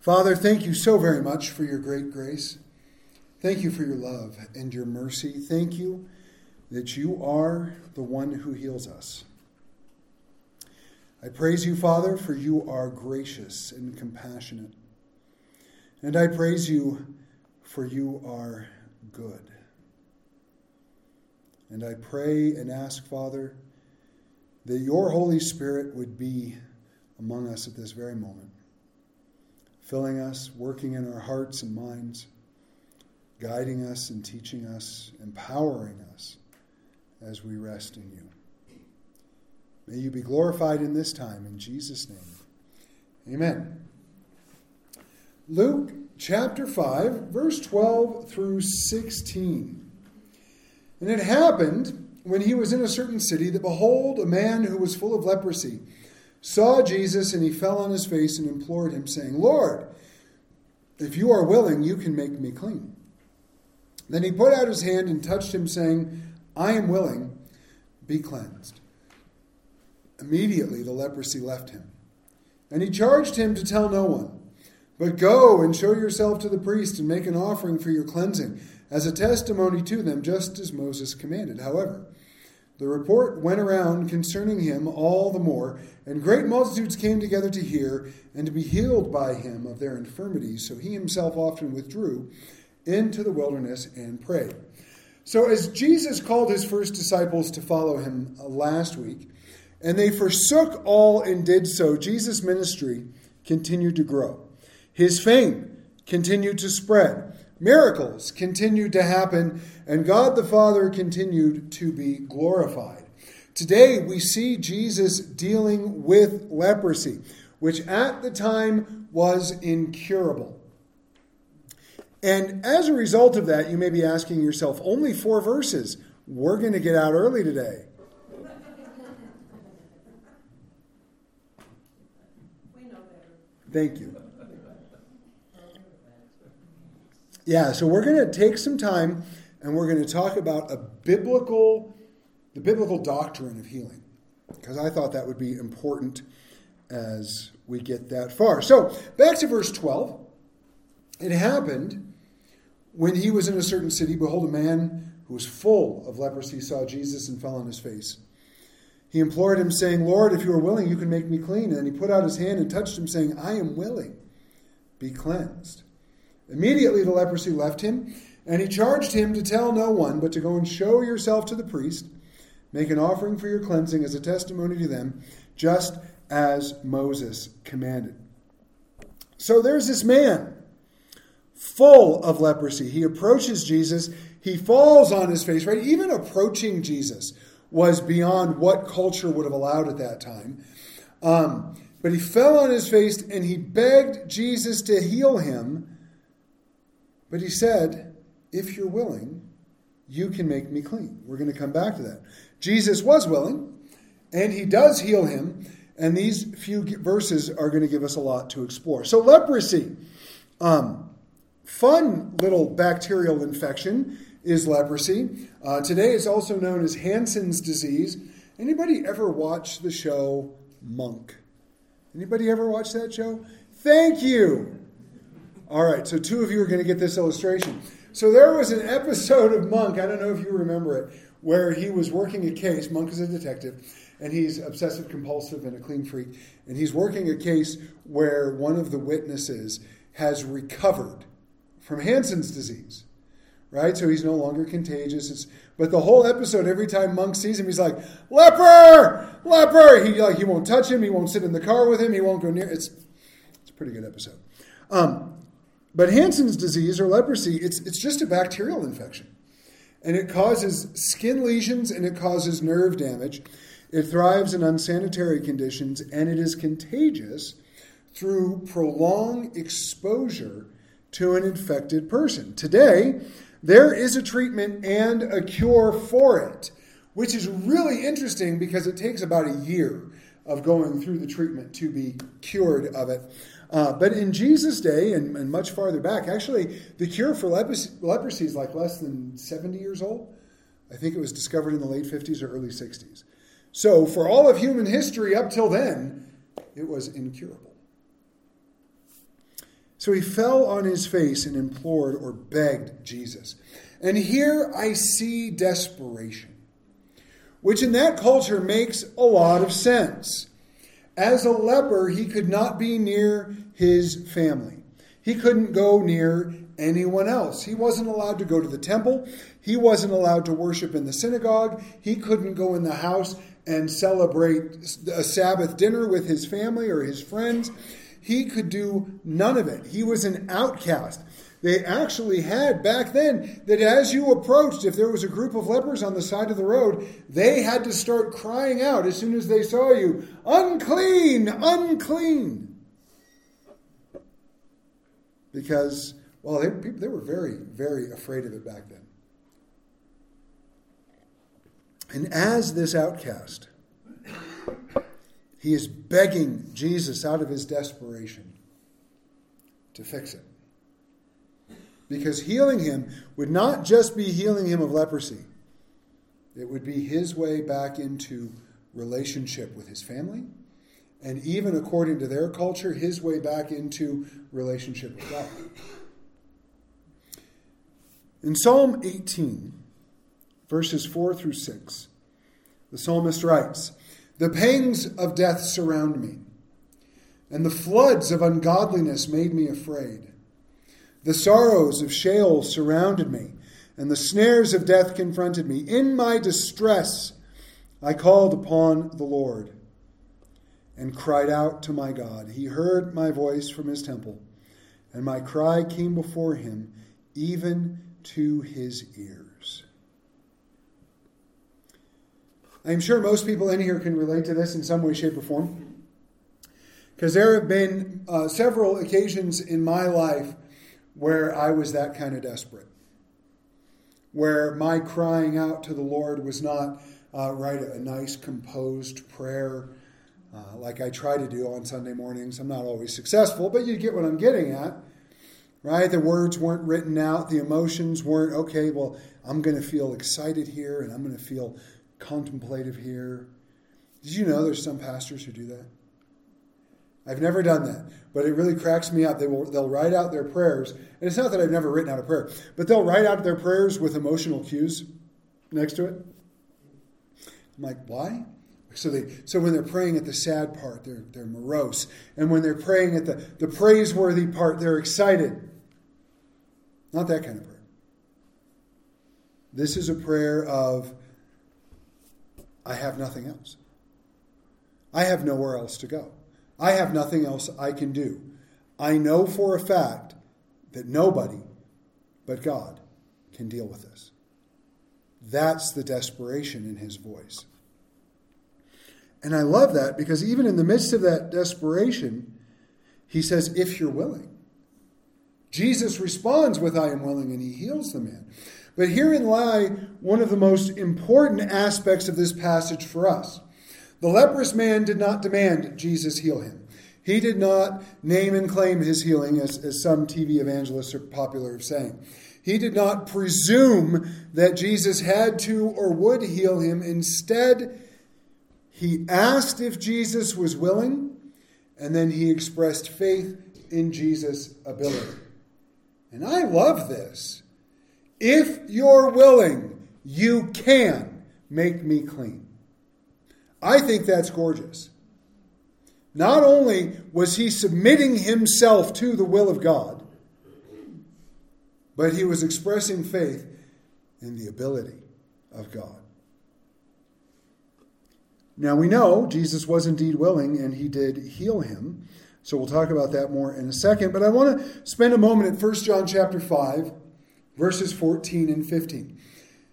Father, thank you so very much for your great grace. Thank you for your love and your mercy. Thank you that you are the one who heals us. I praise you, Father, for you are gracious and compassionate. And I praise you for you are good. And I pray and ask, Father, that your Holy Spirit would be among us at this very moment, filling us, working in our hearts and minds, guiding us and teaching us, empowering us as we rest in you. May you be glorified in this time. In Jesus' name. Amen. Luke chapter 5, verse 12 through 16. And it happened when he was in a certain city that behold, a man who was full of leprosy saw Jesus, and he fell on his face and implored him, saying, Lord, if you are willing, you can make me clean. Then he put out his hand and touched him, saying, I am willing, be cleansed. Immediately the leprosy left him. And he charged him to tell no one, but go and show yourself to the priest and make an offering for your cleansing, as a testimony to them, just as Moses commanded. However, the report went around concerning him all the more, and great multitudes came together to hear and to be healed by him of their infirmities. So he himself often withdrew into the wilderness and prayed. So, as Jesus called his first disciples to follow him uh, last week, and they forsook all and did so, Jesus' ministry continued to grow. His fame continued to spread. Miracles continued to happen, and God the Father continued to be glorified. Today, we see Jesus dealing with leprosy, which at the time was incurable. And as a result of that, you may be asking yourself, only four verses. We're going to get out early today. Thank you. Yeah, so we're going to take some time and we're going to talk about a biblical, the biblical doctrine of healing, because I thought that would be important as we get that far. So back to verse 12. It happened when he was in a certain city, behold, a man who was full of leprosy saw Jesus and fell on his face. He implored him, saying, Lord, if you are willing, you can make me clean. And he put out his hand and touched him, saying, I am willing. Be cleansed. Immediately the leprosy left him, and he charged him to tell no one, but to go and show yourself to the priest, make an offering for your cleansing as a testimony to them, just as Moses commanded. So there's this man, full of leprosy. He approaches Jesus, he falls on his face, right? Even approaching Jesus was beyond what culture would have allowed at that time. Um, but he fell on his face and he begged Jesus to heal him but he said, If you're willing, you can make me clean. We're going to come back to that. Jesus was willing, and he does heal him. And these few verses are going to give us a lot to explore. So, leprosy. Um, fun little bacterial infection is leprosy. Uh, today it's also known as Hansen's disease. Anybody ever watch the show Monk? Anybody ever watch that show? Thank you. All right, so two of you are going to get this illustration. So there was an episode of Monk, I don't know if you remember it, where he was working a case. Monk is a detective, and he's obsessive compulsive and a clean freak. And he's working a case where one of the witnesses has recovered from Hansen's disease. Right? So he's no longer contagious. It's, but the whole episode, every time Monk sees him, he's like, leper! Leper! He, like, he won't touch him. He won't sit in the car with him. He won't go near. It's, it's a pretty good episode. Um, but Hansen's disease or leprosy, it's, it's just a bacterial infection. And it causes skin lesions and it causes nerve damage. It thrives in unsanitary conditions and it is contagious through prolonged exposure to an infected person. Today, there is a treatment and a cure for it, which is really interesting because it takes about a year of going through the treatment to be cured of it. Uh, but in Jesus' day and, and, much farther back, actually, the cure for leprosy, leprosy is like less than 70 years old. I think it was discovered in the late 50s or early 60s. So, for all of human history up till then, it was incurable. So he fell on his face and implored or begged Jesus. And here I see desperation, which in that culture makes a lot of sense. As a leper, he could not be near his family. He couldn't go near anyone else. He wasn't allowed to go to the temple. He wasn't allowed to worship in the synagogue. He couldn't go in the house and celebrate a Sabbath dinner with his family or his friends. He could do none of it. He was an outcast. They actually had back then that as you approached, if there was a group of lepers on the side of the road, they had to start crying out as soon as they saw you, unclean, unclean. Because, well, they, they were very, very afraid of it back then. And as this outcast, he is begging Jesus out of his desperation to fix it. Because healing him would not just be healing him of leprosy, it would be his way back into relationship with his family, and even according to their culture, his way back into relationship with God. In Psalm 18, verses 4 through 6, the psalmist writes, the pangs of death surround me, and the floods of ungodliness made me afraid. The sorrows of Sheol surrounded me, and the snares of death confronted me. In my distress, I called upon the Lord and cried out to my God. He heard my voice from his temple, and my cry came before him, even to his ears. I'm sure most people in here can relate to this in some way, shape, or form. Because there have been uh, several occasions in my life where I was that kind of desperate. Where my crying out to the Lord was not, uh, write a nice, composed prayer uh, like I try to do on Sunday mornings. I'm not always successful, but you get what I'm getting at. Right? The words weren't written out, the emotions weren't, okay, well, I'm going to feel excited here and I'm going to feel contemplative here. Did you know there's some pastors who do that? I've never done that, but it really cracks me up. They will they'll write out their prayers, and it's not that I've never written out a prayer, but they'll write out their prayers with emotional cues next to it. I'm like, why? So they so when they're praying at the sad part, they're they're morose, and when they're praying at the the praiseworthy part, they're excited. Not that kind of prayer. This is a prayer of I have nothing else. I have nowhere else to go. I have nothing else I can do. I know for a fact that nobody but God can deal with this. That's the desperation in his voice. And I love that because even in the midst of that desperation, he says, If you're willing. Jesus responds with, I am willing, and he heals the man. But herein lie one of the most important aspects of this passage for us. The leprous man did not demand Jesus heal him. He did not name and claim his healing, as, as some TV evangelists are popular of saying. He did not presume that Jesus had to or would heal him. Instead, he asked if Jesus was willing, and then he expressed faith in Jesus' ability. And I love this. If you're willing, you can make me clean. I think that's gorgeous. Not only was he submitting himself to the will of God, but he was expressing faith in the ability of God. Now we know Jesus was indeed willing and he did heal him. So we'll talk about that more in a second, but I want to spend a moment at 1 John chapter 5 verses 14 and 15.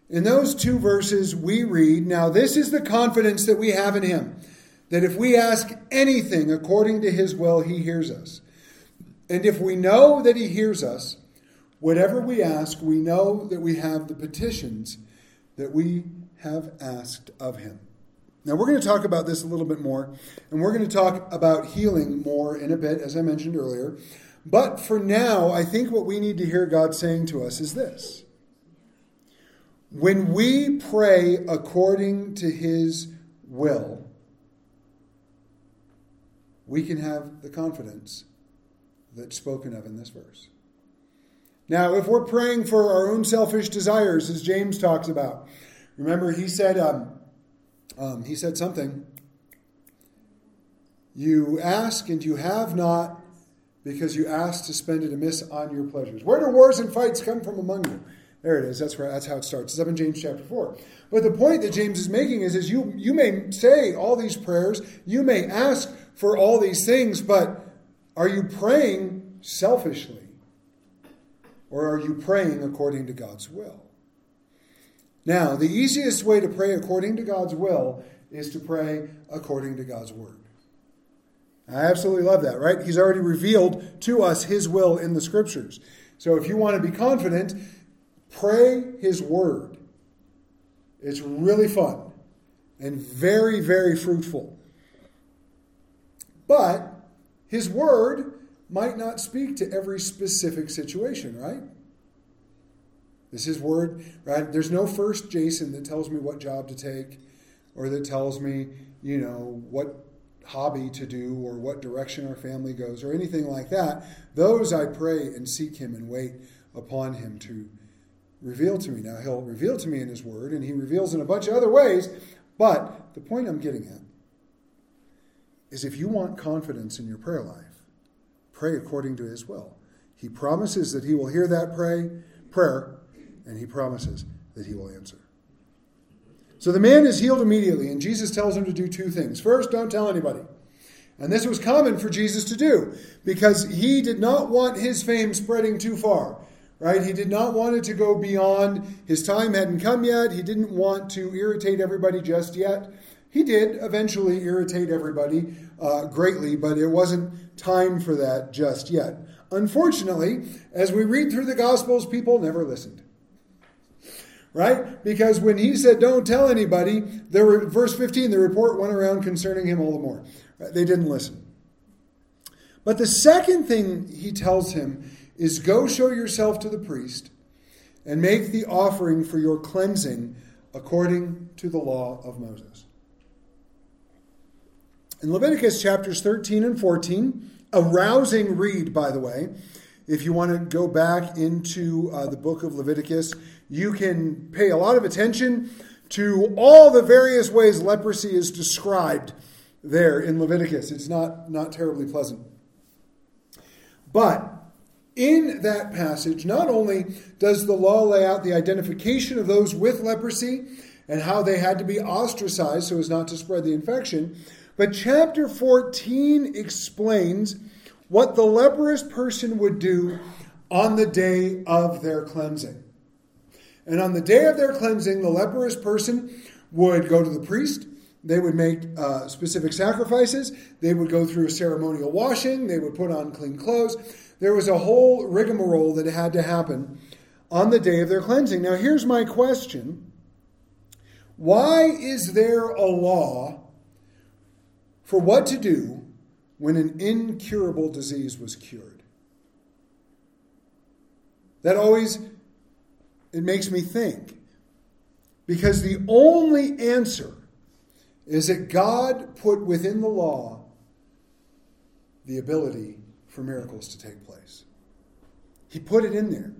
In those two verses, we read, Now this is the confidence that we have in him, that if we ask anything according to his will, he hears us. And if we know that he hears us, whatever we ask, we know that we have the petitions that we have asked of him. Now, we're going to talk about this a little bit more, and we're going to talk about healing more in a bit, as I mentioned earlier. But for now, I think what we need to hear God saying to us is this When we pray according to His will, we can have the confidence that's spoken of in this verse. Now, if we're praying for our own selfish desires, as James talks about, remember he said um, um, he said something. You ask and you have not because you ask to spend it amiss on your pleasures. Where do wars and fights come from among you? There it is. That's where that's how it starts. It's up in James chapter four. But the point that James is making is, is you you may say all these prayers, you may ask for all these things, but are you praying selfishly? Or are you praying according to God's will? Now, the easiest way to pray according to God's will is to pray according to God's word. I absolutely love that, right? He's already revealed to us his will in the scriptures. So if you want to be confident, pray his word. It's really fun and very, very fruitful. But his word might not speak to every specific situation, right? This is word, right? There's no first Jason that tells me what job to take or that tells me, you know, what hobby to do or what direction our family goes or anything like that. Those I pray and seek him and wait upon him to reveal to me. Now, he'll reveal to me in his word and he reveals in a bunch of other ways, but the point I'm getting at is if you want confidence in your prayer life, pray according to his will. He promises that he will hear that pray, prayer, and he promises that he will answer. So the man is healed immediately, and Jesus tells him to do two things. First, don't tell anybody. And this was common for Jesus to do because he did not want his fame spreading too far. Right? He did not want it to go beyond his time hadn't come yet. He didn't want to irritate everybody just yet. He did eventually irritate everybody uh, greatly, but it wasn't time for that just yet. Unfortunately, as we read through the Gospels, people never listened. Right? Because when he said, Don't tell anybody, there were, verse 15, the report went around concerning him all the more. They didn't listen. But the second thing he tells him is go show yourself to the priest and make the offering for your cleansing according to the law of Moses. In Leviticus chapters 13 and 14, a rousing read, by the way. If you want to go back into uh, the book of Leviticus, you can pay a lot of attention to all the various ways leprosy is described there in Leviticus. It's not, not terribly pleasant. But in that passage, not only does the law lay out the identification of those with leprosy and how they had to be ostracized so as not to spread the infection, but chapter 14 explains what the leprous person would do on the day of their cleansing. And on the day of their cleansing, the leprous person would go to the priest. They would make uh, specific sacrifices. They would go through a ceremonial washing. They would put on clean clothes. There was a whole rigmarole that had to happen on the day of their cleansing. Now, here's my question Why is there a law for what to do when an incurable disease was cured. That always it makes me think because the only answer is that God put within the law the ability for miracles to take place. He put it in there.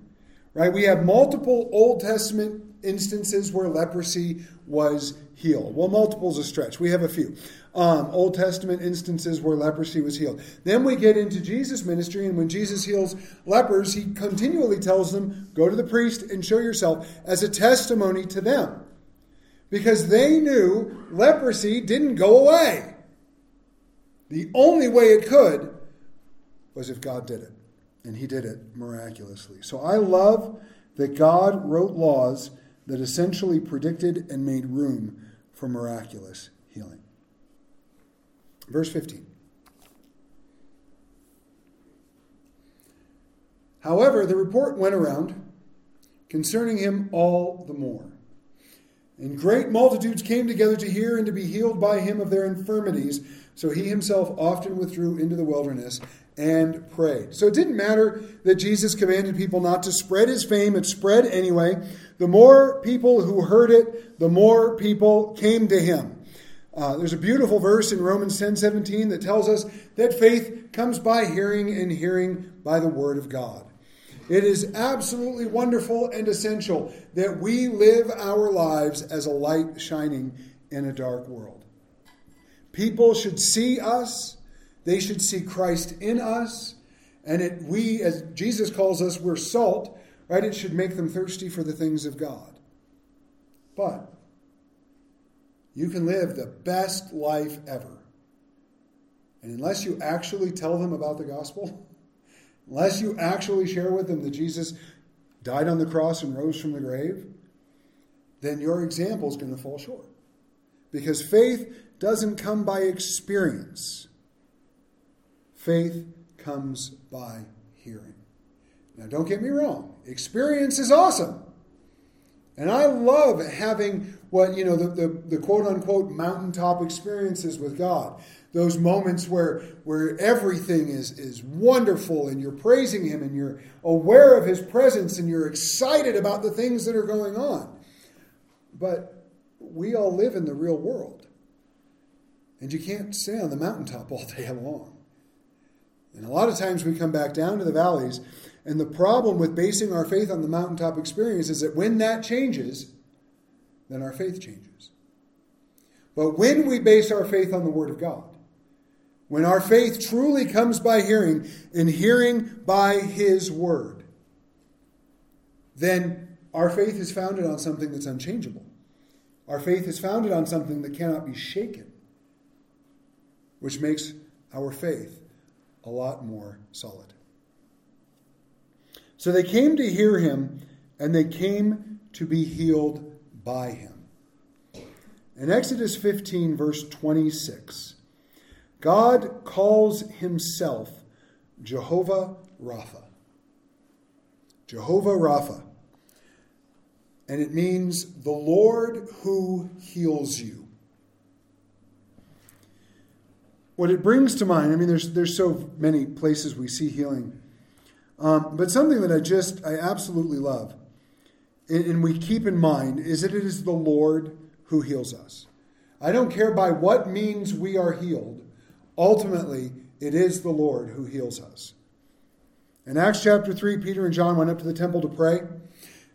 Right? We have multiple Old Testament instances where leprosy was healed. Well, multiples is a stretch. We have a few um, Old Testament instances where leprosy was healed. Then we get into Jesus' ministry, and when Jesus heals lepers, he continually tells them, Go to the priest and show yourself as a testimony to them. Because they knew leprosy didn't go away. The only way it could was if God did it. And he did it miraculously. So I love that God wrote laws that essentially predicted and made room for miraculous healing. Verse 15. However, the report went around concerning him all the more. And great multitudes came together to hear and to be healed by him of their infirmities. So he himself often withdrew into the wilderness and prayed. So it didn't matter that Jesus commanded people not to spread his fame, it spread anyway. The more people who heard it, the more people came to him. Uh, there's a beautiful verse in Romans 10 17 that tells us that faith comes by hearing, and hearing by the word of God. It is absolutely wonderful and essential that we live our lives as a light shining in a dark world. People should see us, they should see Christ in us, and it, we, as Jesus calls us, we're salt, right? It should make them thirsty for the things of God. But you can live the best life ever. And unless you actually tell them about the gospel, unless you actually share with them that Jesus died on the cross and rose from the grave, then your example is going to fall short. Because faith doesn't come by experience, faith comes by hearing. Now, don't get me wrong, experience is awesome. And I love having what, you know, the, the, the quote unquote mountaintop experiences with God. Those moments where, where everything is, is wonderful and you're praising Him and you're aware of His presence and you're excited about the things that are going on. But we all live in the real world. And you can't stay on the mountaintop all day long. And a lot of times we come back down to the valleys and the problem with basing our faith on the mountaintop experience is that when that changes, then our faith changes. But when we base our faith on the Word of God, when our faith truly comes by hearing and hearing by His Word, then our faith is founded on something that's unchangeable. Our faith is founded on something that cannot be shaken, which makes our faith a lot more solid. So they came to hear him, and they came to be healed by him. In Exodus 15, verse 26, God calls himself Jehovah Rapha. Jehovah Rapha. And it means the Lord who heals you. What it brings to mind, I mean, there's, there's so many places we see healing um, but something that I just, I absolutely love, and, and we keep in mind, is that it is the Lord who heals us. I don't care by what means we are healed. Ultimately, it is the Lord who heals us. In Acts chapter 3, Peter and John went up to the temple to pray,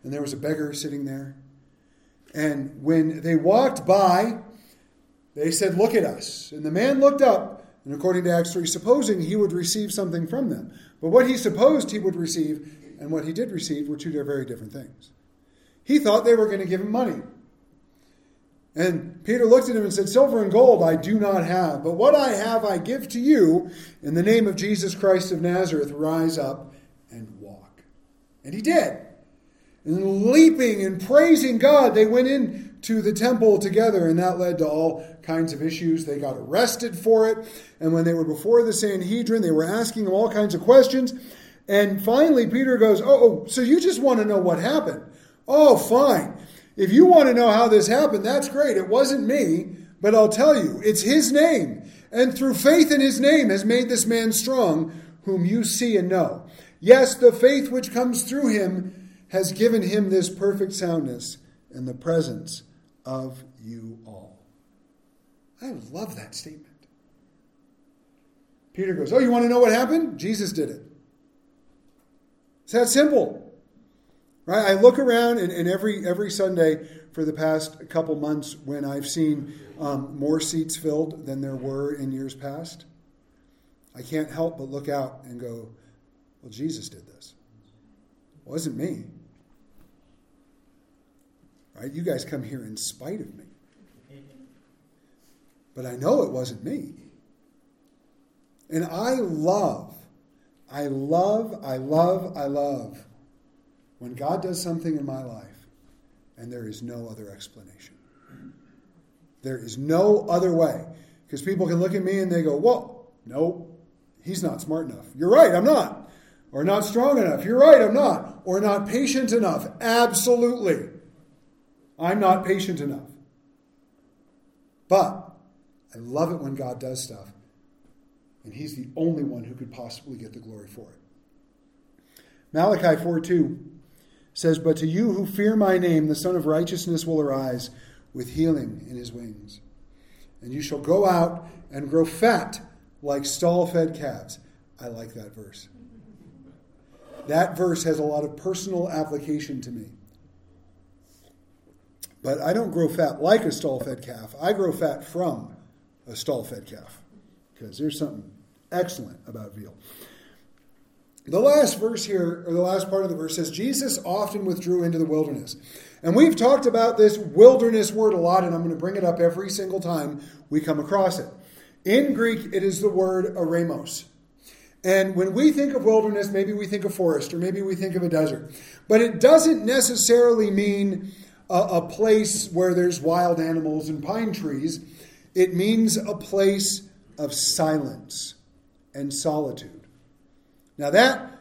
and there was a beggar sitting there. And when they walked by, they said, Look at us. And the man looked up, and according to Acts 3, supposing he would receive something from them. But what he supposed he would receive and what he did receive were two very different things. He thought they were going to give him money. And Peter looked at him and said, Silver and gold I do not have, but what I have I give to you. In the name of Jesus Christ of Nazareth, rise up and walk. And he did. And leaping and praising God, they went into the temple together, and that led to all kinds of issues. They got arrested for it. And when they were before the Sanhedrin, they were asking them all kinds of questions. And finally, Peter goes, oh, oh, so you just want to know what happened? Oh, fine. If you want to know how this happened, that's great. It wasn't me, but I'll tell you, it's his name. And through faith in his name has made this man strong, whom you see and know. Yes, the faith which comes through him has given him this perfect soundness and the presence of you all. I love that statement. Peter goes, Oh, you want to know what happened? Jesus did it. It's that simple. Right? I look around and, and every every Sunday for the past couple months when I've seen um, more seats filled than there were in years past, I can't help but look out and go, Well, Jesus did this. It wasn't me. Right? You guys come here in spite of me. But I know it wasn't me. And I love, I love, I love, I love when God does something in my life and there is no other explanation. There is no other way. Because people can look at me and they go, well, no, he's not smart enough. You're right, I'm not. Or not strong enough. You're right, I'm not. Or not patient enough. Absolutely. I'm not patient enough. But I love it when God does stuff, and He's the only one who could possibly get the glory for it. Malachi 4 2 says, But to you who fear my name, the Son of Righteousness will arise with healing in his wings. and you shall go out and grow fat like stall fed calves. I like that verse. That verse has a lot of personal application to me. But I don't grow fat like a stall fed calf. I grow fat from a stall fed calf because there's something excellent about veal. The last verse here, or the last part of the verse says, Jesus often withdrew into the wilderness. And we've talked about this wilderness word a lot, and I'm going to bring it up every single time we come across it. In Greek, it is the word eremos. And when we think of wilderness, maybe we think of forest, or maybe we think of a desert. But it doesn't necessarily mean a, a place where there's wild animals and pine trees. It means a place of silence and solitude. Now, that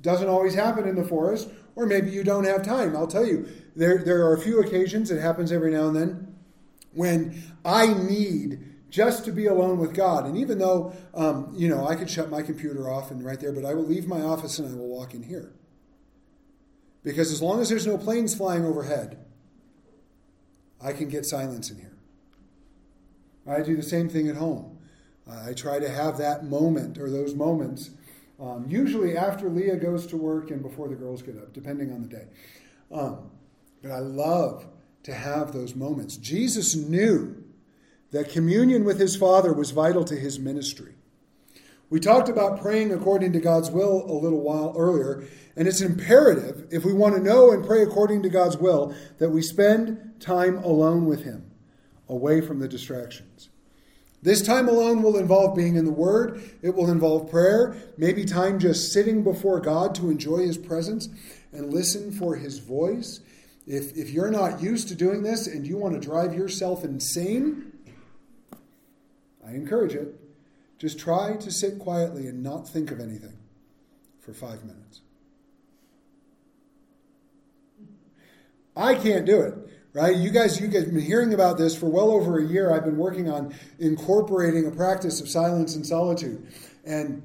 doesn't always happen in the forest, or maybe you don't have time. I'll tell you, there, there are a few occasions, it happens every now and then, when I need just to be alone with God. And even though, um, you know, I could shut my computer off and right there, but I will leave my office and I will walk in here. Because as long as there's no planes flying overhead, I can get silence in here. I do the same thing at home. I try to have that moment or those moments um, usually after Leah goes to work and before the girls get up, depending on the day. Um, but I love to have those moments. Jesus knew that communion with his Father was vital to his ministry. We talked about praying according to God's will a little while earlier, and it's imperative, if we want to know and pray according to God's will, that we spend time alone with him, away from the distractions. This time alone will involve being in the Word. It will involve prayer, maybe time just sitting before God to enjoy His presence and listen for His voice. If, if you're not used to doing this and you want to drive yourself insane, I encourage it. Just try to sit quietly and not think of anything for five minutes. I can't do it right? You guys, you guys have been hearing about this for well over a year. I've been working on incorporating a practice of silence and solitude. And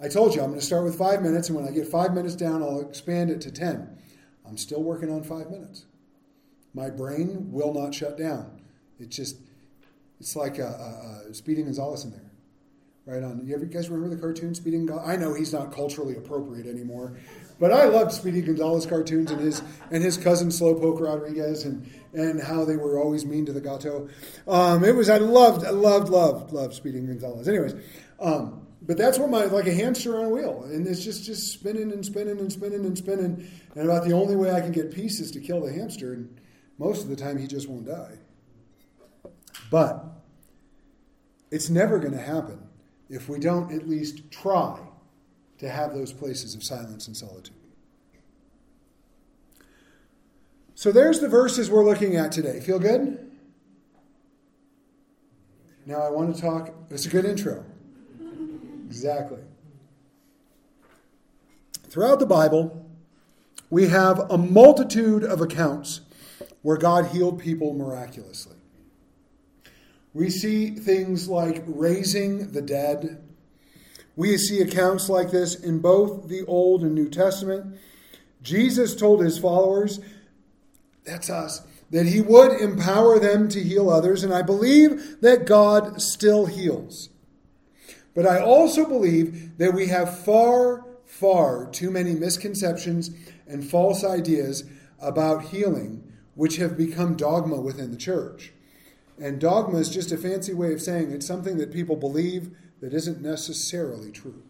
I told you I'm going to start with five minutes, and when I get five minutes down, I'll expand it to 10. I'm still working on five minutes. My brain will not shut down. It's just, it's like uh, uh, uh, a, a, a Speedy Gonzales in there. Right on. You ever guys remember the cartoon Speedy Gonzales? I know he's not culturally appropriate anymore, but I loved Speedy Gonzales cartoons and his and his cousin Slowpoke Rodriguez and and how they were always mean to the gato. Um, it was I loved loved loved loved Speedy Gonzales. Anyways, um, but that's what my like a hamster on a wheel, and it's just just spinning and spinning and spinning and spinning. And about the only way I can get peace is to kill the hamster, and most of the time he just won't die. But it's never going to happen if we don't at least try to have those places of silence and solitude. So there's the verses we're looking at today. Feel good? Now I want to talk. It's a good intro. Exactly. Throughout the Bible, we have a multitude of accounts where God healed people miraculously. We see things like raising the dead, we see accounts like this in both the Old and New Testament. Jesus told his followers, that's us, that he would empower them to heal others, and I believe that God still heals. But I also believe that we have far, far too many misconceptions and false ideas about healing, which have become dogma within the church. And dogma is just a fancy way of saying it's something that people believe that isn't necessarily true.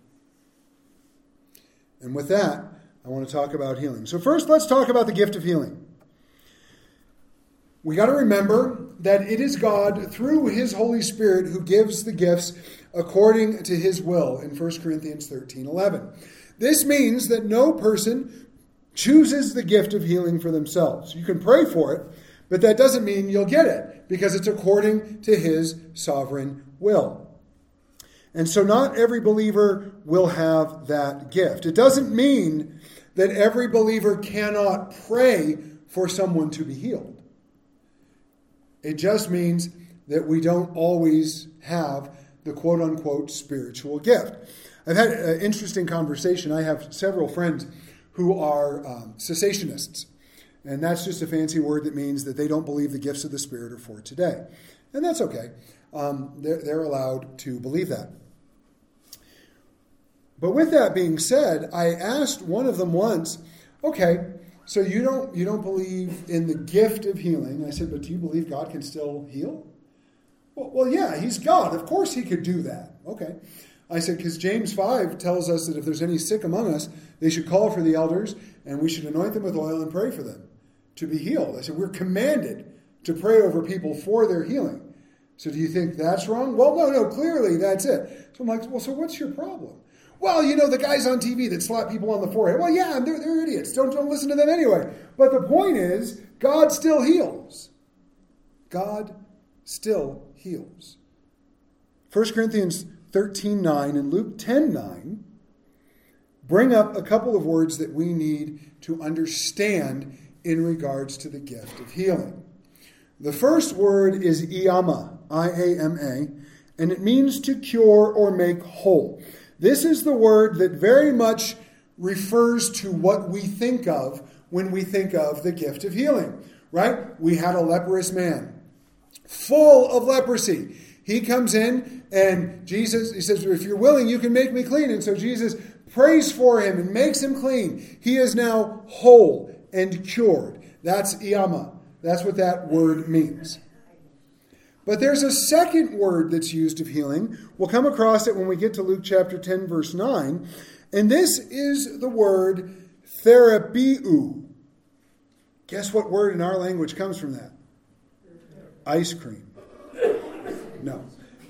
And with that, I want to talk about healing. So, first, let's talk about the gift of healing. We got to remember that it is God, through His Holy Spirit, who gives the gifts according to His will in 1 Corinthians 13 11. This means that no person chooses the gift of healing for themselves. You can pray for it, but that doesn't mean you'll get it because it's according to His sovereign will. And so not every believer will have that gift. It doesn't mean that every believer cannot pray for someone to be healed. It just means that we don't always have the quote unquote spiritual gift. I've had an interesting conversation. I have several friends who are um, cessationists, and that's just a fancy word that means that they don't believe the gifts of the Spirit are for today. And that's okay. um, they're, they're allowed to believe that. But with that being said, I asked one of them once, okay, so you don't you don't believe in the gift of healing. I said, but do you believe God can still heal? Well, well yeah, he's God. Of course he could do that. Okay. I said, because James 5 tells us that if there's any sick among us, they should call for the elders and we should anoint them with oil and pray for them to be healed. I said, we're commanded to pray over people for their healing. So do you think that's wrong? Well, no, no, clearly that's it. So I'm like, well, so what's your problem? Well, you know, the guys on TV that slap people on the forehead. Well, yeah, they're, they're idiots. Don't, don't listen to them anyway. But the point is, God still heals. God still heals. 1 Corinthians 13 9 and Luke 10 9 bring up a couple of words that we need to understand in regards to the gift of healing. The first word is iama, I A M A, and it means to cure or make whole. This is the word that very much refers to what we think of when we think of the gift of healing, right? We had a leprous man, full of leprosy. He comes in and Jesus, he says, If you're willing, you can make me clean. And so Jesus prays for him and makes him clean. He is now whole and cured. That's iama. That's what that word means. But there's a second word that's used of healing. We'll come across it when we get to Luke chapter 10, verse 9. And this is the word therapeuo. Guess what word in our language comes from that? Ice cream. No.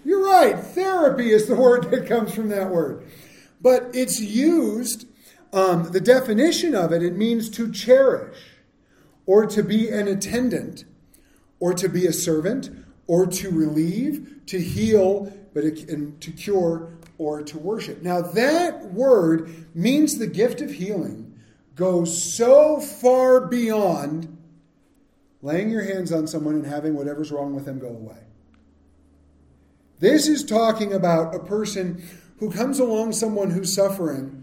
You're right. Therapy is the word that comes from that word. But it's used, um, the definition of it, it means to cherish, or to be an attendant, or to be a servant, or to relieve, to heal, but it, and to cure or to worship. Now, that word means the gift of healing goes so far beyond laying your hands on someone and having whatever's wrong with them go away. This is talking about a person who comes along someone who's suffering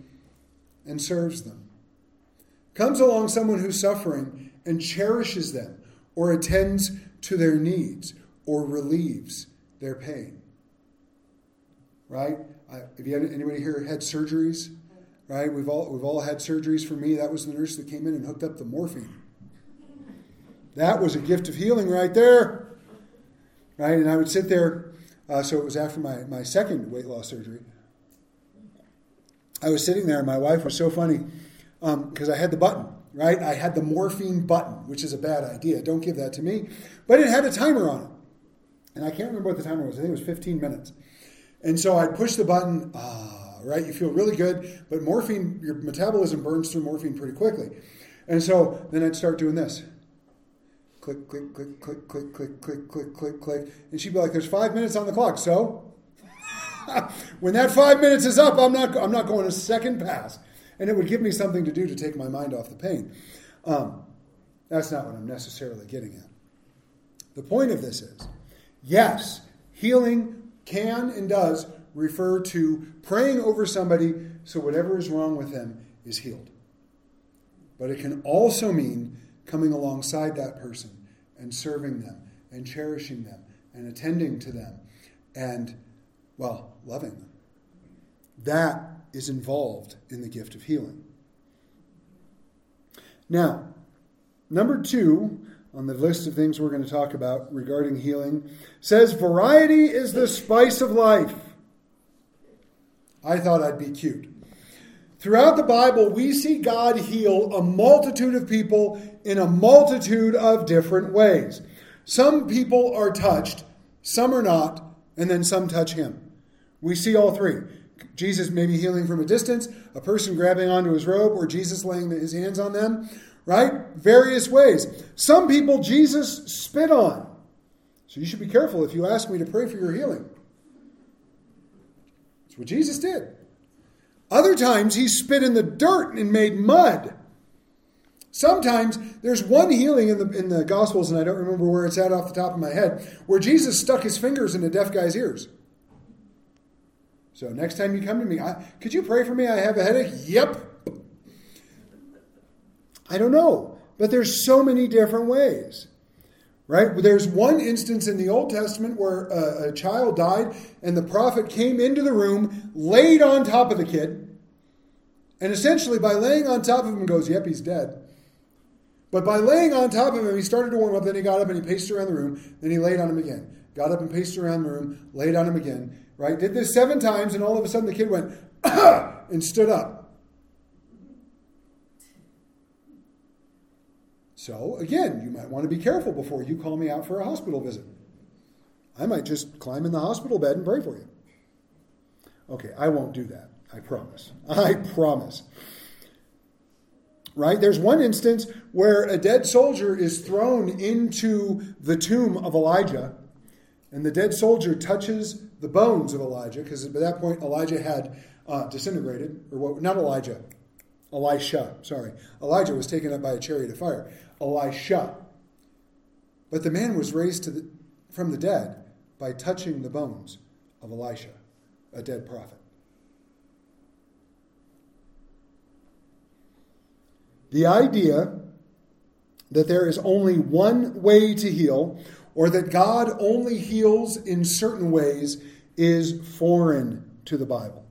and serves them. Comes along someone who's suffering and cherishes them or attends to their needs or relieves their pain. Right? I, have you had, anybody here had surgeries? Right? We've all we've all had surgeries. For me, that was the nurse that came in and hooked up the morphine. That was a gift of healing right there. Right? And I would sit there. Uh, so it was after my, my second weight loss surgery. I was sitting there, and my wife was so funny because um, I had the button, right? I had the morphine button, which is a bad idea. Don't give that to me. But it had a timer on it. And I can't remember what the timer was. I think it was 15 minutes. And so I'd push the button, ah, right? You feel really good, but morphine, your metabolism burns through morphine pretty quickly. And so then I'd start doing this. Click, click, click, click, click, click, click, click, click, click. And she'd be like, there's five minutes on the clock. So when that five minutes is up, I'm not, I'm not going a second pass. And it would give me something to do to take my mind off the pain. Um, that's not what I'm necessarily getting at. The point of this is Yes, healing can and does refer to praying over somebody so whatever is wrong with them is healed. But it can also mean coming alongside that person and serving them and cherishing them and attending to them and, well, loving them. That is involved in the gift of healing. Now, number two, on the list of things we're going to talk about regarding healing says variety is the spice of life. I thought I'd be cute. Throughout the Bible, we see God heal a multitude of people in a multitude of different ways. Some people are touched, some are not, and then some touch him. We see all three. Jesus may be healing from a distance, a person grabbing onto his robe, or Jesus laying his hands on them right? Various ways. Some people Jesus spit on. So you should be careful if you ask me to pray for your healing. That's what Jesus did. Other times he spit in the dirt and made mud. Sometimes there's one healing in the in the Gospels, and I don't remember where it's at off the top of my head, where Jesus stuck his fingers in a deaf guy's ears. So next time you come to me, I, could you pray for me? I have a headache. Yep. I don't know. But there's so many different ways. Right? There's one instance in the Old Testament where a, a child died and the prophet came into the room, laid on top of the kid, and essentially by laying on top of him goes, Yep, he's dead. But by laying on top of him, he started to warm up, then he got up and he paced around the room, then he laid on him again. Got up and paced around the room, laid on him again, right? Did this seven times, and all of a sudden the kid went, and stood up. So, again, you might want to be careful before you call me out for a hospital visit. I might just climb in the hospital bed and pray for you. Okay, I won't do that. I promise. I promise. Right? There's one instance where a dead soldier is thrown into the tomb of Elijah, and the dead soldier touches the bones of Elijah, because at that point Elijah had uh, disintegrated, or what, not Elijah, Elisha, sorry. Elijah was taken up by a chariot of fire. Elisha. But the man was raised the, from the dead by touching the bones of Elisha, a dead prophet. The idea that there is only one way to heal, or that God only heals in certain ways, is foreign to the Bible.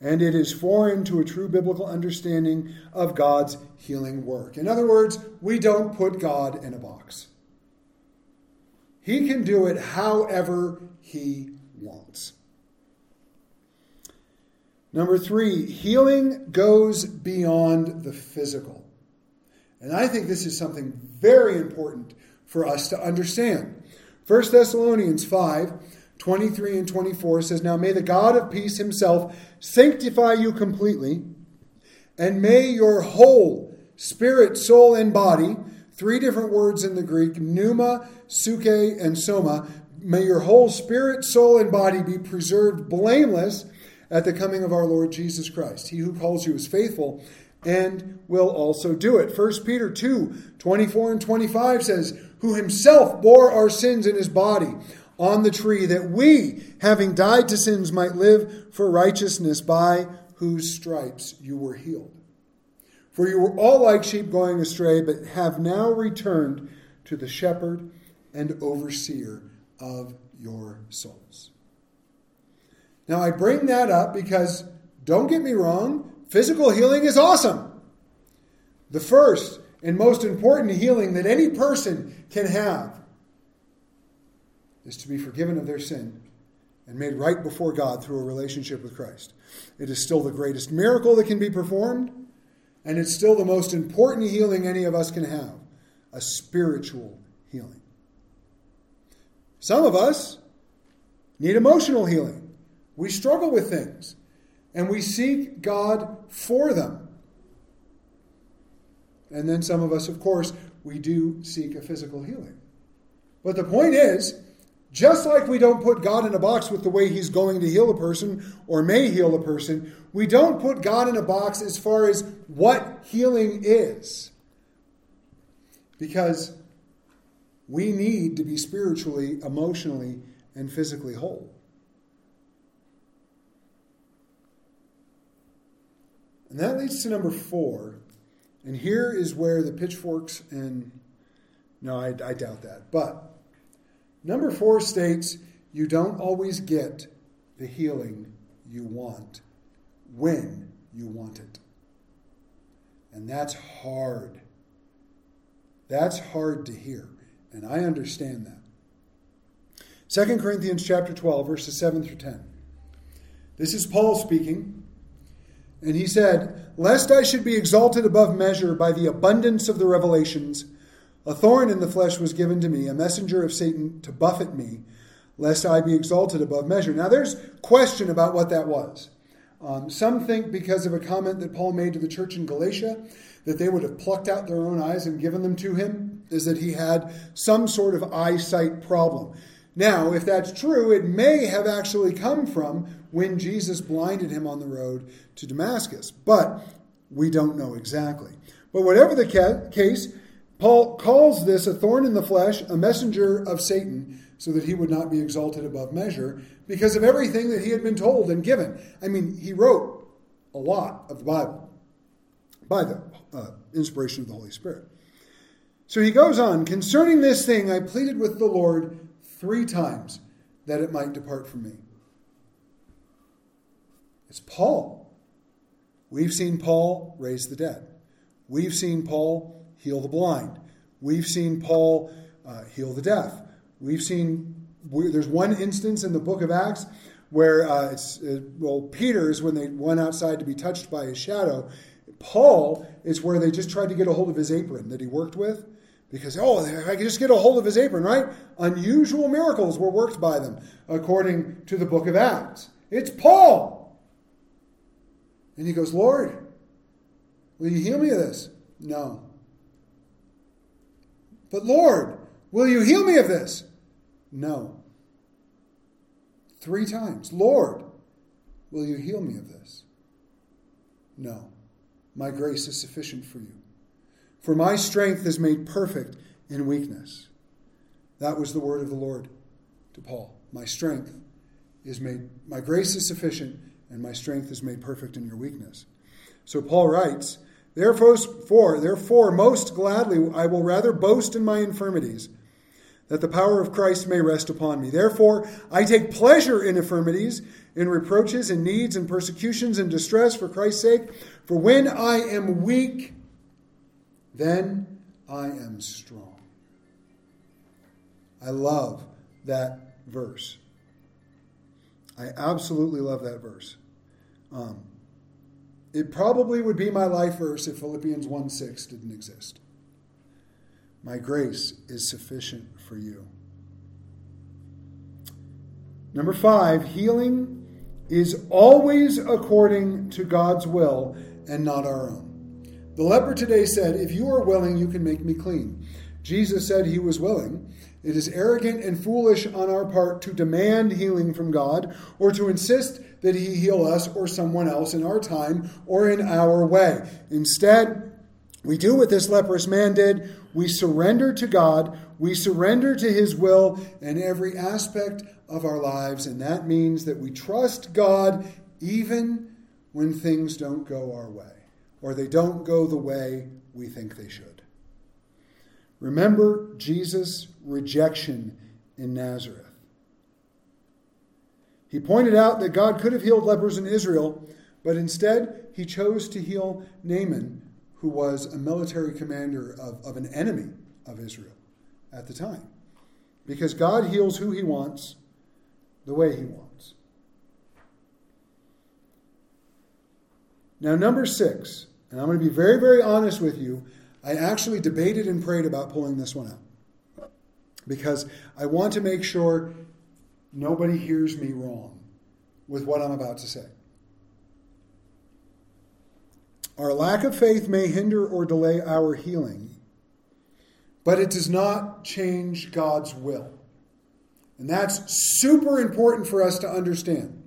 And it is foreign to a true biblical understanding of God's healing work. In other words, we don't put God in a box. He can do it however he wants. Number three, healing goes beyond the physical. And I think this is something very important for us to understand. 1 Thessalonians 5 23 and 24 says, Now may the God of peace himself sanctify you completely, and may your whole spirit, soul, and body, three different words in the Greek, pneuma, psuche, and soma, may your whole spirit, soul, and body be preserved blameless at the coming of our Lord Jesus Christ. He who calls you is faithful and will also do it. 1 Peter 2 24 and 25 says, Who himself bore our sins in his body on the tree, that we, having died to sins, might live for righteousness, by whose stripes you were healed. For you were all like sheep going astray, but have now returned to the shepherd and overseer of your souls. Now, I bring that up because, don't get me wrong, physical healing is awesome. The first and most important healing that any person can have is to be forgiven of their sin and made right before God through a relationship with Christ. It is still the greatest miracle that can be performed and it's still the most important healing any of us can have a spiritual healing. Some of us need emotional healing. We struggle with things, and we seek God for them. And then some of us, of course, we do seek a physical healing. But the point is, just like we don't put God in a box with the way He's going to heal a person or may heal a person, we don't put God in a box as far as what healing is. Because we need to be spiritually, emotionally, and physically whole. And that leads to number four. And here is where the pitchforks and. No, I, I doubt that. But Number four states you don't always get the healing you want when you want it. And that's hard. That's hard to hear. And I understand that. 2 Corinthians chapter 12, verses 7 through 10. This is Paul speaking. And he said, Lest I should be exalted above measure by the abundance of the revelations, a thorn in the flesh was given to me, a messenger of Satan to buffet me, lest I be exalted above measure. Now, there's question about what that was. Um, some think because of a comment that Paul made to the church in Galatia that they would have plucked out their own eyes and given them to him, is that he had some sort of eyesight problem. Now, if that's true, it may have actually come from when Jesus blinded him on the road to Damascus, but we don't know exactly. But whatever the ca- case, Paul calls this a thorn in the flesh, a messenger of Satan, so that he would not be exalted above measure because of everything that he had been told and given. I mean, he wrote a lot of the Bible by the uh, inspiration of the Holy Spirit. So he goes on, concerning this thing, I pleaded with the Lord three times that it might depart from me. It's Paul. We've seen Paul raise the dead. We've seen Paul heal the blind. We've seen Paul uh, heal the deaf. We've seen, we, there's one instance in the book of Acts where uh, it's, uh, well, Peter's when they went outside to be touched by his shadow. Paul is where they just tried to get a hold of his apron that he worked with because, oh, if I could just get a hold of his apron, right? Unusual miracles were worked by them, according to the book of Acts. It's Paul. And he goes, Lord, will you heal me of this? No. But Lord, will you heal me of this? No. Three times. Lord, will you heal me of this? No. My grace is sufficient for you. For my strength is made perfect in weakness. That was the word of the Lord to Paul. My strength is made, my grace is sufficient, and my strength is made perfect in your weakness. So Paul writes, Therefore, therefore, most gladly I will rather boast in my infirmities, that the power of Christ may rest upon me. Therefore, I take pleasure in infirmities, in reproaches, in needs, and persecutions, and distress for Christ's sake. For when I am weak, then I am strong. I love that verse. I absolutely love that verse. Um, it probably would be my life verse if Philippians 1 6 didn't exist. My grace is sufficient for you. Number five, healing is always according to God's will and not our own. The leper today said, If you are willing, you can make me clean. Jesus said he was willing. It is arrogant and foolish on our part to demand healing from God or to insist that he heal us or someone else in our time or in our way. Instead, we do what this leprous man did. We surrender to God. We surrender to his will in every aspect of our lives. And that means that we trust God even when things don't go our way or they don't go the way we think they should. Remember Jesus' rejection in Nazareth. He pointed out that God could have healed lepers in Israel, but instead he chose to heal Naaman, who was a military commander of, of an enemy of Israel at the time. Because God heals who he wants the way he wants. Now, number six, and I'm going to be very, very honest with you. I actually debated and prayed about pulling this one out because I want to make sure nobody hears me wrong with what I'm about to say. Our lack of faith may hinder or delay our healing, but it does not change God's will. And that's super important for us to understand.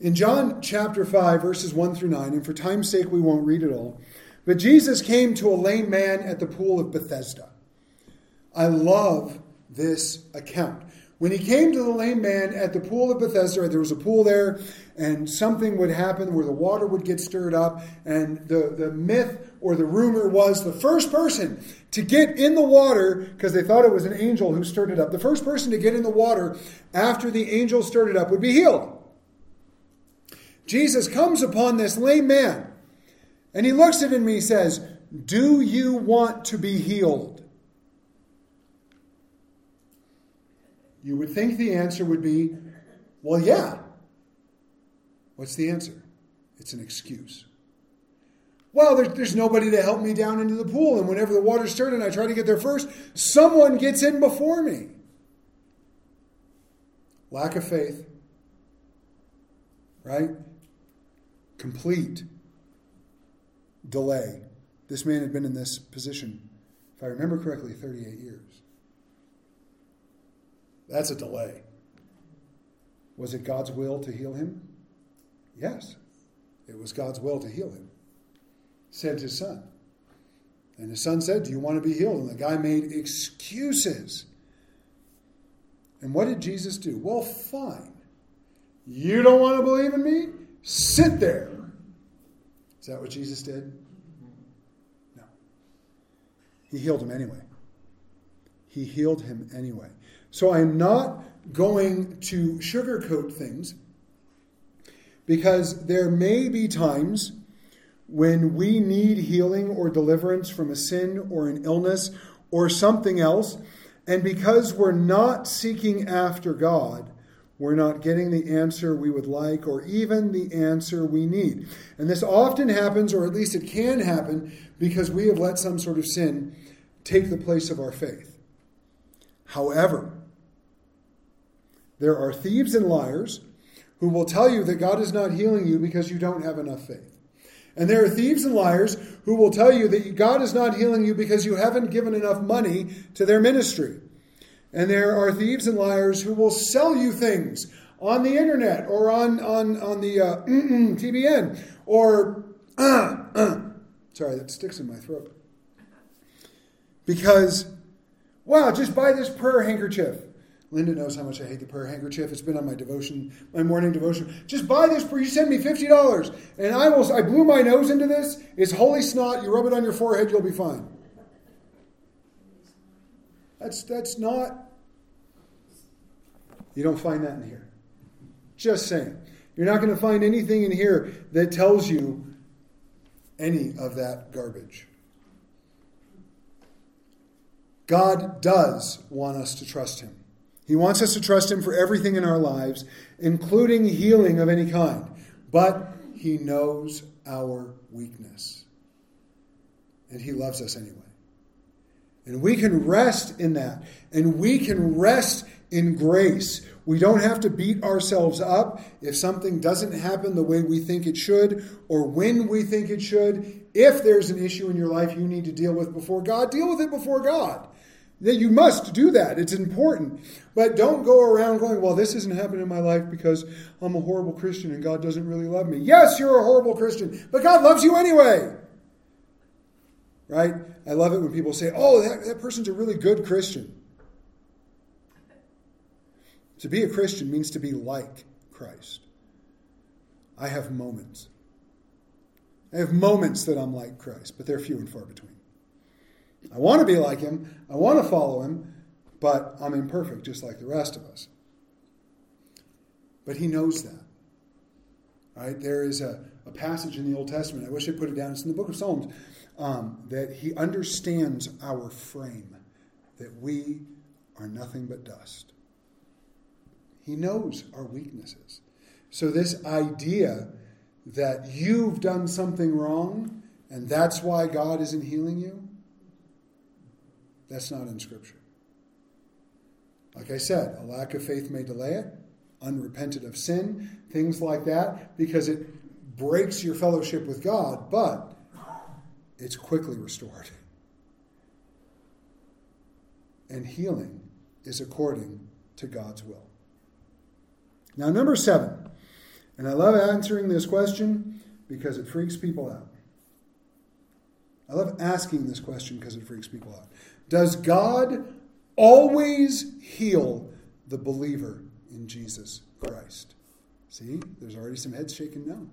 In John chapter 5, verses 1 through 9, and for time's sake we won't read it all, but Jesus came to a lame man at the pool of Bethesda. I love this account. When he came to the lame man at the pool of Bethesda, there was a pool there, and something would happen where the water would get stirred up. And the, the myth or the rumor was the first person to get in the water, because they thought it was an angel who stirred it up, the first person to get in the water after the angel stirred it up would be healed. Jesus comes upon this lame man and he looks at him and he says, Do you want to be healed? You would think the answer would be, Well, yeah. What's the answer? It's an excuse. Well, there, there's nobody to help me down into the pool, and whenever the water's stirred and I try to get there first, someone gets in before me. Lack of faith, right? Complete delay. This man had been in this position, if I remember correctly, 38 years. That's a delay. Was it God's will to heal him? Yes, it was God's will to heal him. Said his son. And his son said, Do you want to be healed? And the guy made excuses. And what did Jesus do? Well, fine. You don't want to believe in me? Sit there. Is that what Jesus did? No. He healed him anyway. He healed him anyway. So I'm not going to sugarcoat things because there may be times when we need healing or deliverance from a sin or an illness or something else. And because we're not seeking after God, we're not getting the answer we would like or even the answer we need. And this often happens, or at least it can happen, because we have let some sort of sin take the place of our faith. However, there are thieves and liars who will tell you that God is not healing you because you don't have enough faith. And there are thieves and liars who will tell you that God is not healing you because you haven't given enough money to their ministry. And there are thieves and liars who will sell you things on the internet or on, on, on the uh, TBN or, uh, uh. sorry, that sticks in my throat. Because, wow, just buy this prayer handkerchief. Linda knows how much I hate the prayer handkerchief. It's been on my devotion, my morning devotion. Just buy this. prayer. You send me fifty dollars, and I will. I blew my nose into this. It's holy snot. You rub it on your forehead, you'll be fine. That's that's not. You don't find that in here. Just saying. You're not going to find anything in here that tells you any of that garbage. God does want us to trust Him. He wants us to trust Him for everything in our lives, including healing of any kind. But He knows our weakness. And He loves us anyway. And we can rest in that. And we can rest in grace. We don't have to beat ourselves up if something doesn't happen the way we think it should or when we think it should. If there's an issue in your life you need to deal with before God, deal with it before God. That you must do that. It's important. But don't go around going, well, this isn't happening in my life because I'm a horrible Christian and God doesn't really love me. Yes, you're a horrible Christian, but God loves you anyway. Right? I love it when people say, oh, that, that person's a really good Christian. To be a Christian means to be like Christ. I have moments. I have moments that I'm like Christ, but they're few and far between. I want to be like him, I want to follow him, but I'm imperfect just like the rest of us. But he knows that. Right? There is a, a passage in the Old Testament, I wish I put it down, it's in the book of Psalms, um, that he understands our frame, that we are nothing but dust. He knows our weaknesses. So, this idea that you've done something wrong and that's why God isn't healing you, that's not in Scripture. Like I said, a lack of faith may delay it, unrepentant of sin, things like that, because it breaks your fellowship with God, but it's quickly restored. And healing is according to God's will. Now, number seven, and I love answering this question because it freaks people out. I love asking this question because it freaks people out. Does God always heal the believer in Jesus Christ? See, there's already some heads shaking no.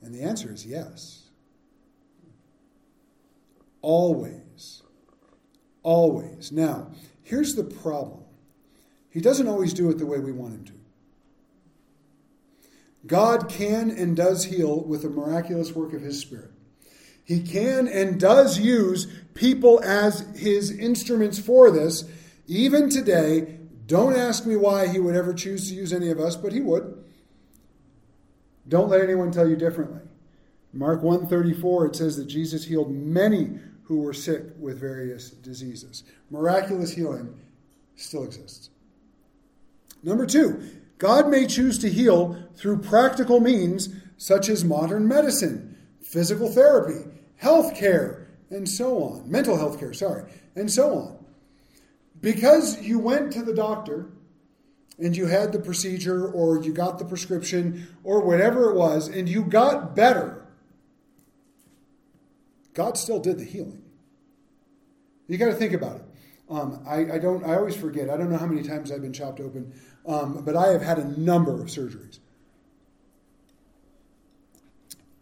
And the answer is yes. Always. Always. Now, here's the problem He doesn't always do it the way we want him to. God can and does heal with the miraculous work of His Spirit. He can and does use people as his instruments for this. Even today, don't ask me why he would ever choose to use any of us, but he would. Don't let anyone tell you differently. Mark 134 it says that Jesus healed many who were sick with various diseases. Miraculous healing still exists. Number 2, God may choose to heal through practical means such as modern medicine physical therapy, health care, and so on. Mental health care, sorry, and so on. Because you went to the doctor and you had the procedure or you got the prescription or whatever it was and you got better, God still did the healing. You got to think about it. Um, I, I, don't. I always forget. I don't know how many times I've been chopped open, um, but I have had a number of surgeries.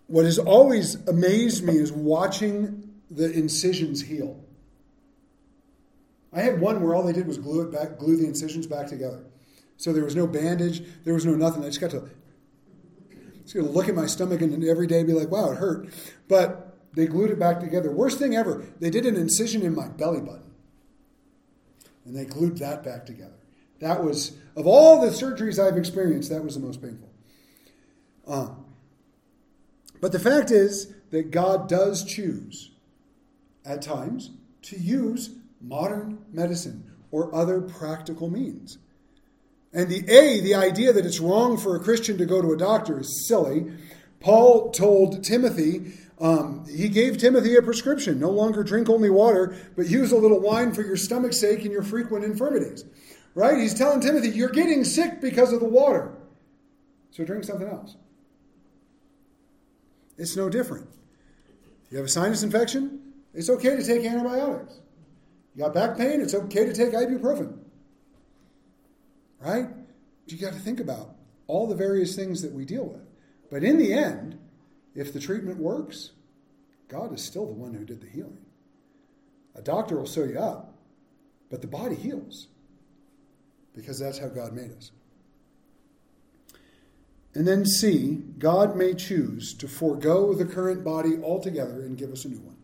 What has always amazed me is watching the incisions heal. I had one where all they did was glue it back, glue the incisions back together. So there was no bandage, there was no nothing. I just got to just going to look at my stomach and every day be like, wow, it hurt. But they glued it back together. Worst thing ever, they did an incision in my belly button. And they glued that back together. That was, of all the surgeries I've experienced, that was the most painful. Uh, but the fact is that God does choose, at times, to use modern medicine or other practical means. And the A, the idea that it's wrong for a Christian to go to a doctor is silly. Paul told Timothy, um, he gave Timothy a prescription no longer drink only water, but use a little wine for your stomach's sake and your frequent infirmities. Right? He's telling Timothy, you're getting sick because of the water. So drink something else. It's no different. You have a sinus infection, it's okay to take antibiotics. You got back pain, it's okay to take ibuprofen right? You got to think about all the various things that we deal with. But in the end, if the treatment works, God is still the one who did the healing. A doctor will sew you up, but the body heals because that's how God made us. And then C, God may choose to forego the current body altogether and give us a new one.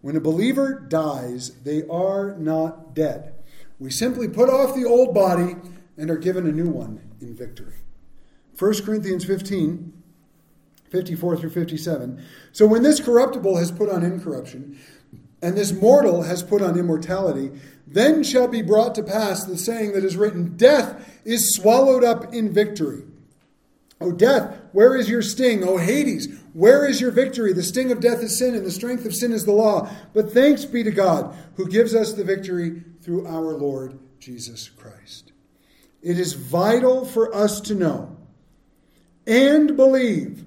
When a believer dies, they are not dead. We simply put off the old body and are given a new one in victory. 1 Corinthians 15, 54 through 57. So when this corruptible has put on incorruption, and this mortal has put on immortality, then shall be brought to pass the saying that is written Death is swallowed up in victory. O death, where is your sting? O Hades, where is your victory? The sting of death is sin, and the strength of sin is the law. But thanks be to God, who gives us the victory through our Lord Jesus Christ. It is vital for us to know and believe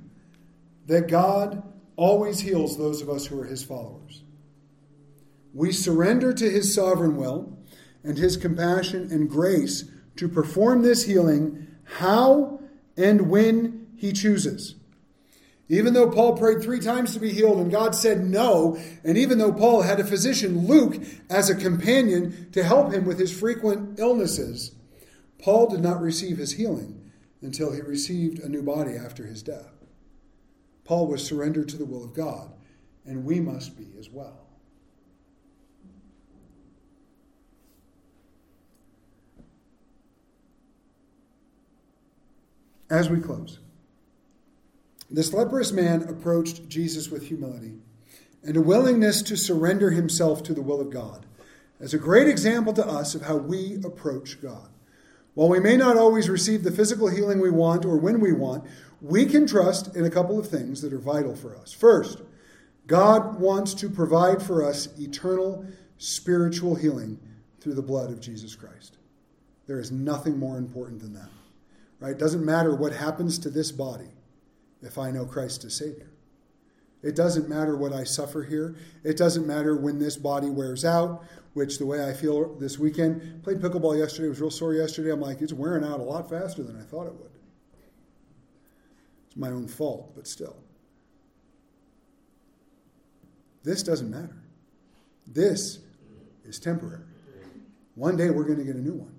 that God always heals those of us who are his followers. We surrender to his sovereign will and his compassion and grace to perform this healing how and when he chooses. Even though Paul prayed three times to be healed and God said no, and even though Paul had a physician, Luke, as a companion to help him with his frequent illnesses, Paul did not receive his healing until he received a new body after his death. Paul was surrendered to the will of God, and we must be as well. As we close, this leprous man approached Jesus with humility and a willingness to surrender himself to the will of God as a great example to us of how we approach God. While we may not always receive the physical healing we want or when we want, we can trust in a couple of things that are vital for us. First, God wants to provide for us eternal spiritual healing through the blood of Jesus Christ. There is nothing more important than that. Right? It doesn't matter what happens to this body if I know Christ as Savior. It doesn't matter what I suffer here. It doesn't matter when this body wears out, which the way I feel this weekend, played pickleball yesterday, was real sore yesterday. I'm like, it's wearing out a lot faster than I thought it would. My own fault, but still. This doesn't matter. This is temporary. One day we're going to get a new one.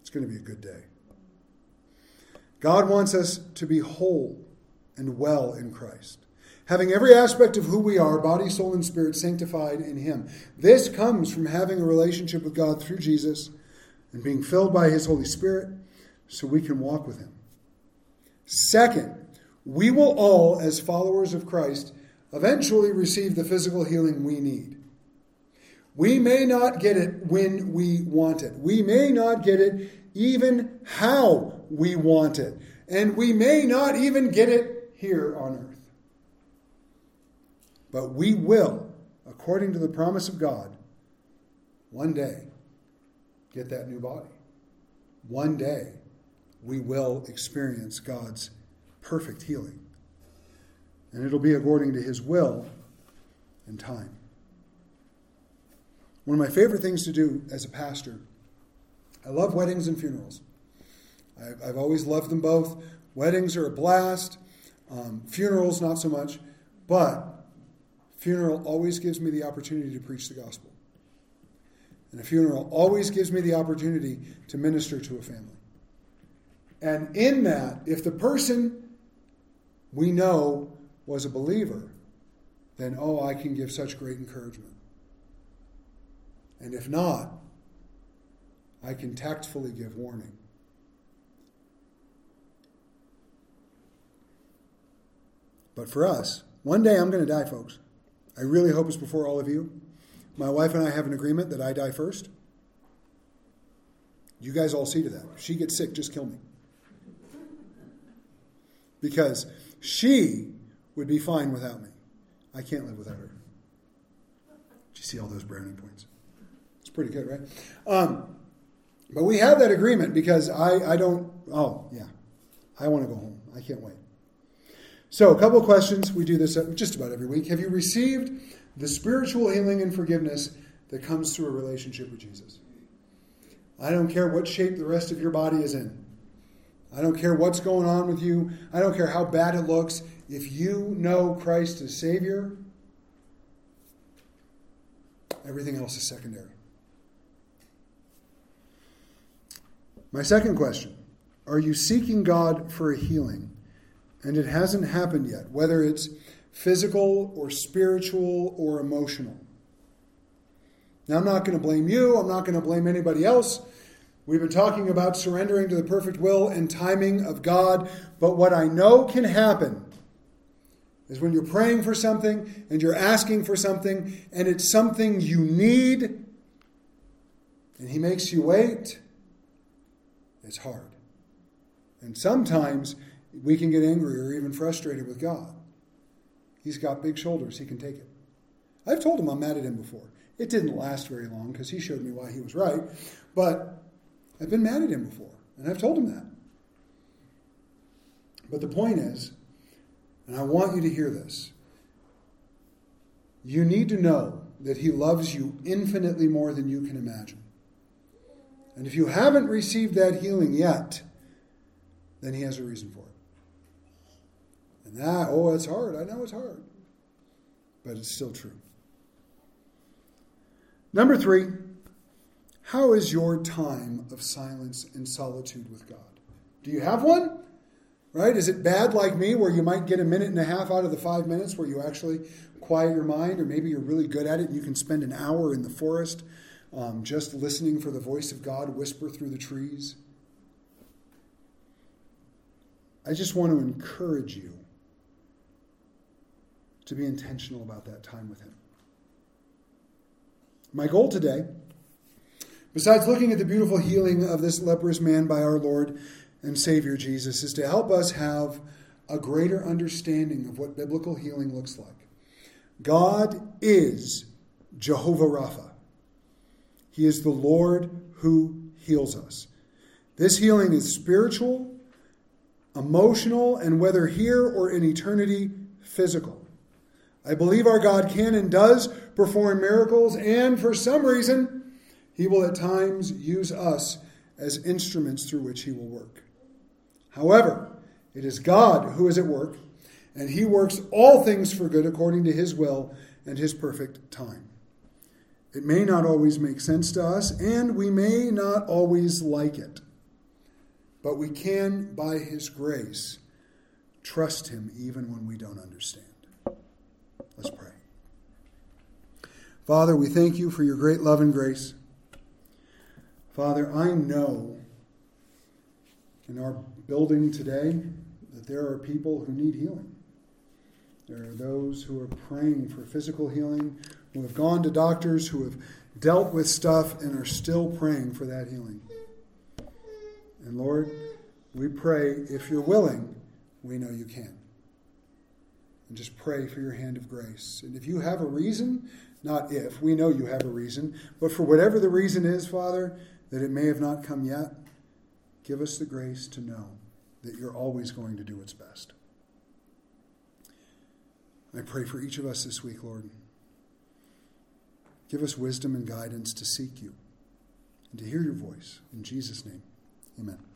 It's going to be a good day. God wants us to be whole and well in Christ, having every aspect of who we are, body, soul, and spirit, sanctified in Him. This comes from having a relationship with God through Jesus and being filled by His Holy Spirit so we can walk with Him. Second, we will all, as followers of Christ, eventually receive the physical healing we need. We may not get it when we want it. We may not get it even how we want it. And we may not even get it here on earth. But we will, according to the promise of God, one day get that new body. One day we will experience God's perfect healing. And it'll be according to his will and time. One of my favorite things to do as a pastor, I love weddings and funerals. I've, always loved them both. Weddings are a blast, um, funerals, not so much. But funeral always gives me the opportunity to preach the gospel. And a funeral always gives me the opportunity to minister to a family. And in that, if the person we know was a believer, then, oh, I can give such great encouragement. And if not, I can tactfully give warning. But for us, one day I'm going to die, folks. I really hope it's before all of you. My wife and I have an agreement that I die first. You guys all see to that. If she gets sick, just kill me. Because she would be fine without me. I can't live without her. Do you see all those brownie points? It's pretty good, right? Um, but we have that agreement because I, I don't, oh, yeah. I want to go home. I can't wait. So, a couple questions. We do this just about every week. Have you received the spiritual healing and forgiveness that comes through a relationship with Jesus? I don't care what shape the rest of your body is in. I don't care what's going on with you. I don't care how bad it looks. If you know Christ as Savior, everything else is secondary. My second question Are you seeking God for a healing and it hasn't happened yet, whether it's physical or spiritual or emotional. Now, I'm not going to blame you, I'm not going to blame anybody else. We've been talking about surrendering to the perfect will and timing of God, but what I know can happen is when you're praying for something and you're asking for something and it's something you need and He makes you wait, it's hard. And sometimes we can get angry or even frustrated with God. He's got big shoulders, he can take it. I've told him I'm mad at him before. It didn't last very long because he showed me why he was right, but I've been mad at him before, and I've told him that. But the point is, and I want you to hear this you need to know that he loves you infinitely more than you can imagine. And if you haven't received that healing yet, then he has a reason for it. And that, oh, it's hard. I know it's hard. But it's still true. Number three, how is your time of silence and solitude with God? Do you have one? Right? Is it bad like me where you might get a minute and a half out of the five minutes where you actually quiet your mind, or maybe you're really good at it and you can spend an hour in the forest um, just listening for the voice of God whisper through the trees? I just want to encourage you to be intentional about that time with Him. My goal today, besides looking at the beautiful healing of this leprous man by our Lord and Savior Jesus, is to help us have a greater understanding of what biblical healing looks like. God is Jehovah Rapha. He is the Lord who heals us. This healing is spiritual, emotional, and whether here or in eternity, physical. I believe our God can and does perform miracles, and for some reason, He will at times use us as instruments through which He will work. However, it is God who is at work, and He works all things for good according to His will and His perfect time. It may not always make sense to us, and we may not always like it, but we can, by His grace, trust Him even when we don't understand. Let's pray. Father, we thank you for your great love and grace. Father, I know in our building today that there are people who need healing. There are those who are praying for physical healing, who have gone to doctors, who have dealt with stuff, and are still praying for that healing. And Lord, we pray, if you're willing, we know you can and just pray for your hand of grace. And if you have a reason, not if, we know you have a reason, but for whatever the reason is, Father, that it may have not come yet, give us the grace to know that you're always going to do what's best. I pray for each of us this week, Lord. Give us wisdom and guidance to seek you and to hear your voice. In Jesus' name, amen.